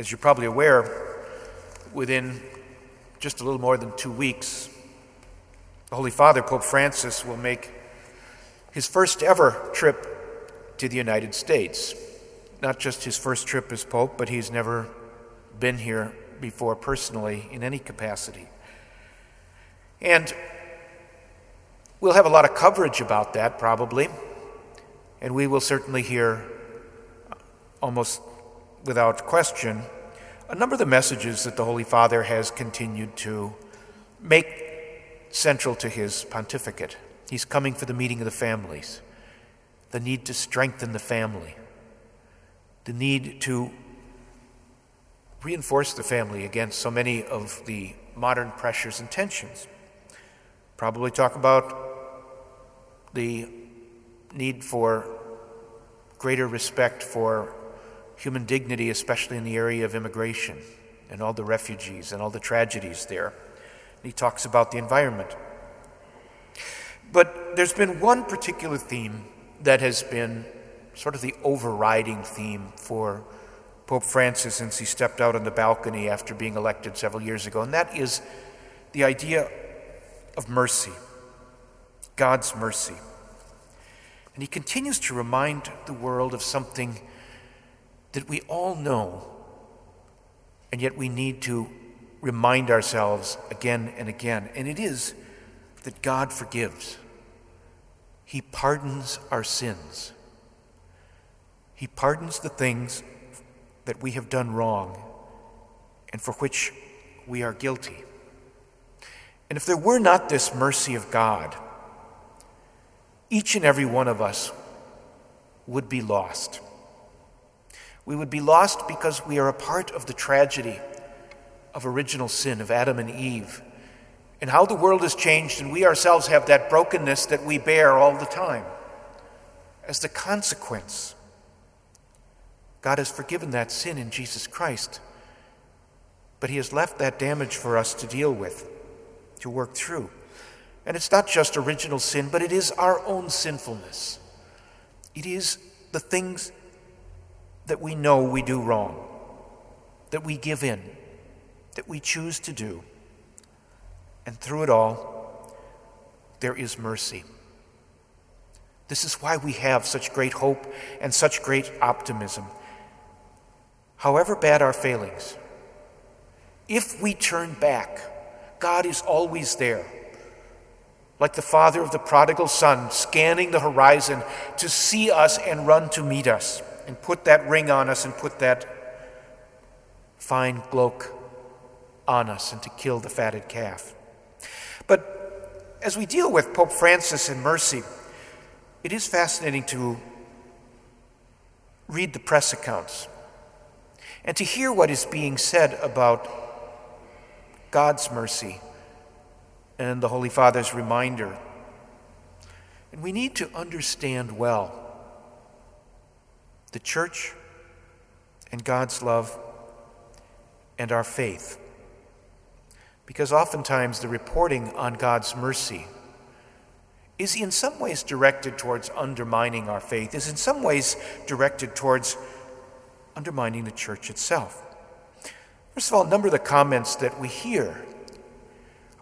As you're probably aware, within just a little more than two weeks, the Holy Father, Pope Francis, will make his first ever trip to the United States. Not just his first trip as Pope, but he's never been here before personally in any capacity. And we'll have a lot of coverage about that probably, and we will certainly hear almost without question a number of the messages that the Holy Father has continued to make central to his pontificate. He's coming for the meeting of the families, the need to strengthen the family, the need to reinforce the family against so many of the modern pressures and tensions. Probably talk about the need for greater respect for human dignity, especially in the area of immigration and all the refugees and all the tragedies there. He talks about the environment. But there's been one particular theme that has been sort of the overriding theme for Pope Francis since he stepped out on the balcony after being elected several years ago, and that is the idea of mercy, God's mercy. And he continues to remind the world of something that we all know, and yet we need to remind ourselves again and again, and it is that God forgives. He pardons our sins. He pardons the things that we have done wrong and for which we are guilty. And if there were not this mercy of God, each and every one of us would be lost. We would be lost because we are a part of the tragedy of original sin of Adam and Eve, and how the world has changed, and we ourselves have that brokenness that we bear all the time. As the consequence, God has forgiven that sin in Jesus Christ, but He has left that damage for us to deal with, to work through. And it's not just original sin, but it is our own sinfulness. It is the things that we know we do wrong, that we give in, that we choose to do. And through it all, there is mercy. This is why we have such great hope and such great optimism. However bad our failings, if we turn back, God is always there. Like the father of the prodigal son, scanning the horizon to see us and run to meet us and put that ring on us and put that fine cloak on us and to kill the fatted calf. But as we deal with Pope Francis and mercy, it is fascinating to read the press accounts and to hear what is being said about God's mercy and the Holy Father's reminder. And we need to understand well the church and God's love and our faith. Because oftentimes the reporting on God's mercy is in some ways directed towards undermining our faith, is in some ways directed towards undermining the church itself. First of all, a number of the comments that we hear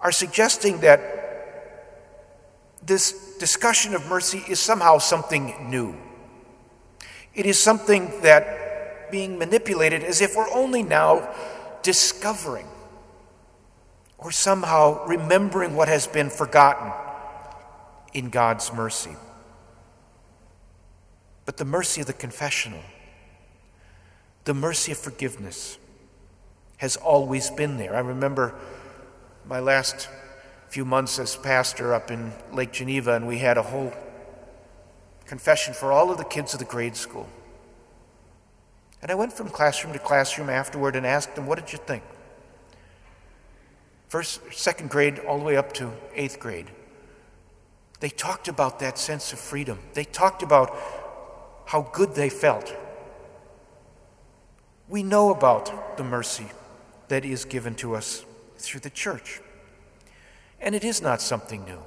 are suggesting that this discussion of mercy is somehow something new. It is something that being manipulated as if we're only now discovering or somehow remembering what has been forgotten in God's mercy. But the mercy of the confessional, the mercy of forgiveness, has always been there. I remember my last few months as pastor up in Lake Geneva, and we had a whole confession for all of the kids of the grade school. And I went from classroom to classroom afterward and asked them, What did you think? First, second grade, all the way up to eighth grade. They talked about that sense of freedom. They talked about how good they felt. We know about the mercy that is given to us through the church. And it is not something new.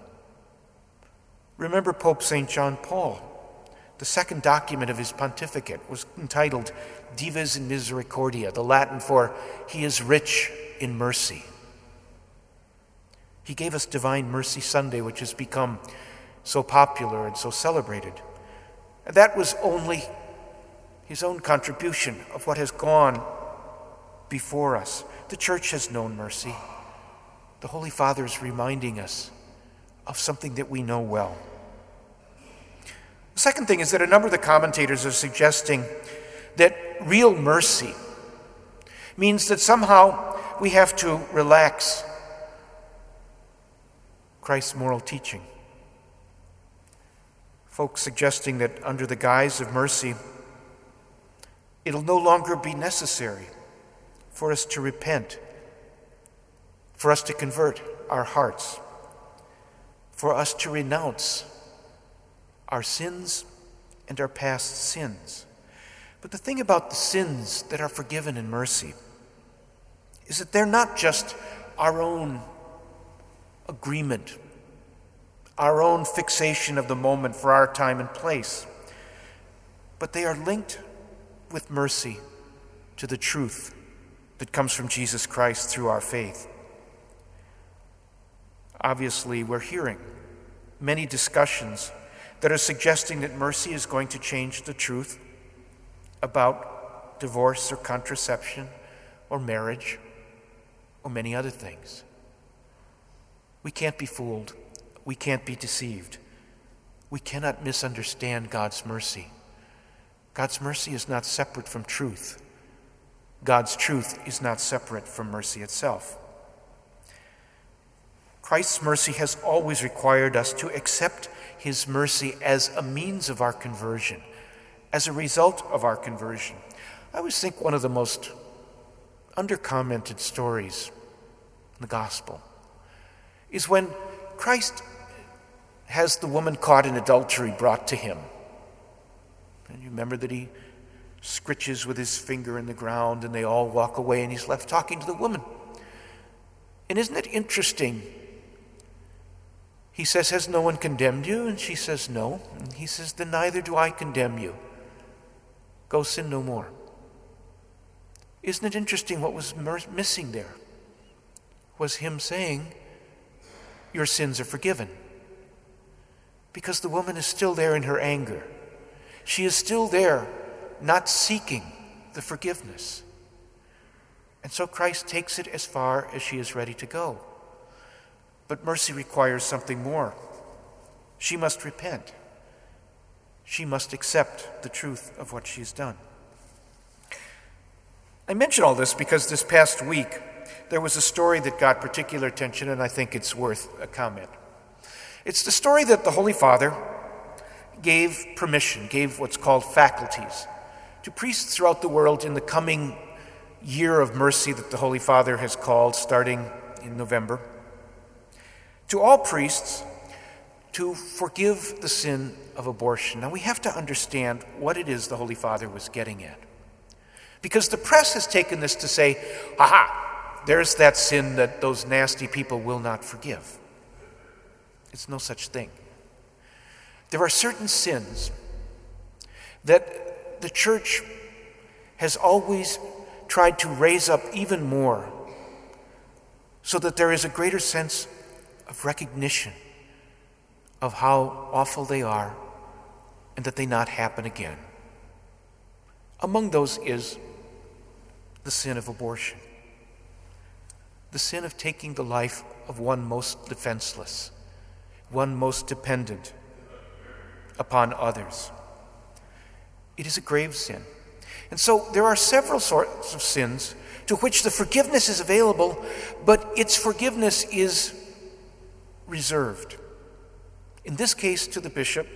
Remember Pope St. John Paul The second document of his pontificate was entitled Dives in Misericordia, the Latin for He is rich in mercy. He gave us Divine Mercy Sunday, which has become so popular and so celebrated. And that was only his own contribution of what has gone before us. The church has known mercy. The Holy Father is reminding us of something that we know well. Second thing is that a number of the commentators are suggesting that real mercy means that somehow we have to relax Christ's moral teaching. Folks suggesting that under the guise of mercy, it'll no longer be necessary for us to repent, for us to convert our hearts, for us to renounce our sins and our past sins. But the thing about the sins that are forgiven in mercy is that they're not just our own agreement, our own fixation of the moment for our time and place, but they are linked with mercy to the truth that comes from Jesus Christ through our faith. Obviously, we're hearing many discussions that are suggesting that mercy is going to change the truth about divorce or contraception or marriage or many other things. We can't be fooled. We can't be deceived. We cannot misunderstand God's mercy. God's mercy is not separate from truth. God's truth is not separate from mercy itself. Christ's mercy has always required us to accept his mercy as a means of our conversion, as a result of our conversion. I always think one of the most undercommented stories in the gospel is when Christ has the woman caught in adultery brought to him. And you remember that he scritches with his finger in the ground and they all walk away and he's left talking to the woman. And isn't it interesting he says, Has no one condemned you? And she says, No. And he says, Then neither do I condemn you. Go sin no more. Isn't it interesting what was missing there? Was him saying, Your sins are forgiven. Because the woman is still there in her anger. She is still there, not seeking the forgiveness. And so Christ takes it as far as she is ready to go. But mercy requires something more. She must repent. She must accept the truth of what she's done. I mention all this because this past week there was a story that got particular attention, and I think it's worth a comment. It's the story that the Holy Father gave permission, gave what's called faculties, to priests throughout the world in the coming year of mercy that the Holy Father has called starting in November to all priests to forgive the sin of abortion. Now, we have to understand what it is the Holy Father was getting at. Because the press has taken this to say, aha, there's that sin that those nasty people will not forgive. It's no such thing. There are certain sins that the church has always tried to raise up even more so that there is a greater sense of recognition of how awful they are and that they not happen again. Among those is the sin of abortion, the sin of taking the life of one most defenseless, one most dependent upon others. It is a grave sin. And so there are several sorts of sins to which the forgiveness is available, but its forgiveness is reserved. In this case, to the bishop.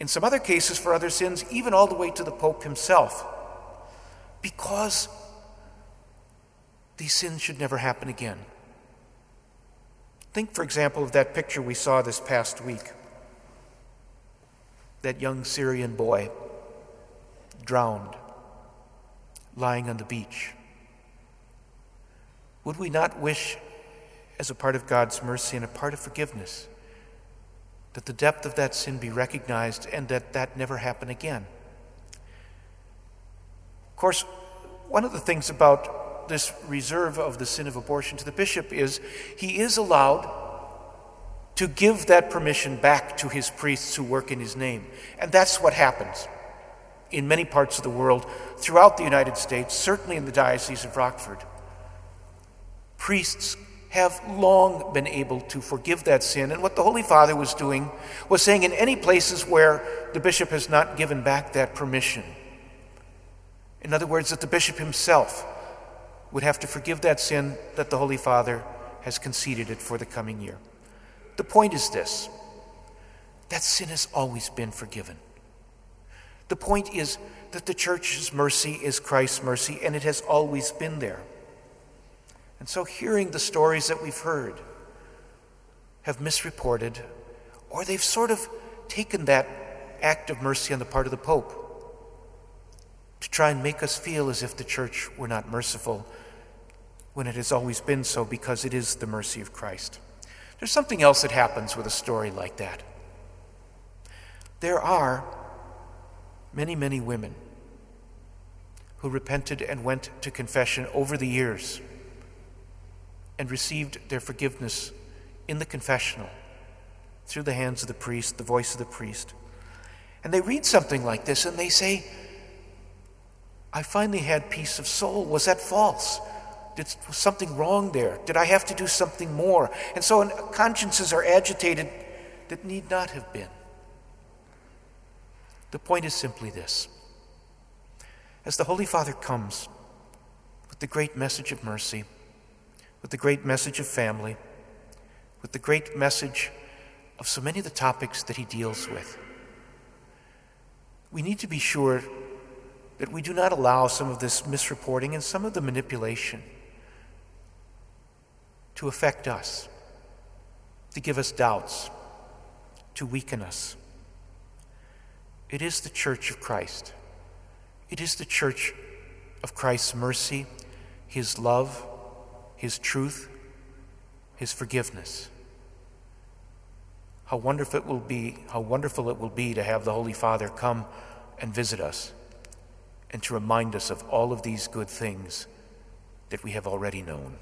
In some other cases, for other sins, even all the way to the Pope himself. Because these sins should never happen again. Think, for example, of that picture we saw this past week that young Syrian boy drowned, lying on the beach. Would we not wish as a part of God's mercy and a part of forgiveness, that the depth of that sin be recognized and that that never happen again. Of course, one of the things about this reserve of the sin of abortion to the bishop is he is allowed to give that permission back to his priests who work in his name. And that's what happens in many parts of the world, throughout the United States, certainly in the Diocese of Rockford. Priests have long been able to forgive that sin. And what the Holy Father was doing was saying, in any places where the bishop has not given back that permission, in other words, that the bishop himself would have to forgive that sin that the Holy Father has conceded it for the coming year. The point is this that sin has always been forgiven. The point is that the church's mercy is Christ's mercy, and it has always been there. And so, hearing the stories that we've heard have misreported, or they've sort of taken that act of mercy on the part of the Pope to try and make us feel as if the church were not merciful when it has always been so because it is the mercy of Christ. There's something else that happens with a story like that. There are many, many women who repented and went to confession over the years and received their forgiveness in the confessional through the hands of the priest, the voice of the priest. And they read something like this and they say, I finally had peace of soul. Was that false? Did was something wrong there? Did I have to do something more? And so consciences are agitated that need not have been. The point is simply this. As the Holy Father comes with the great message of mercy, with the great message of family, with the great message of so many of the topics that he deals with. We need to be sure that we do not allow some of this misreporting and some of the manipulation to affect us, to give us doubts, to weaken us. It is the church of Christ. It is the church of Christ's mercy, his love, his truth, His forgiveness. How wonderful it will be, how wonderful it will be to have the Holy Father come and visit us and to remind us of all of these good things that we have already known.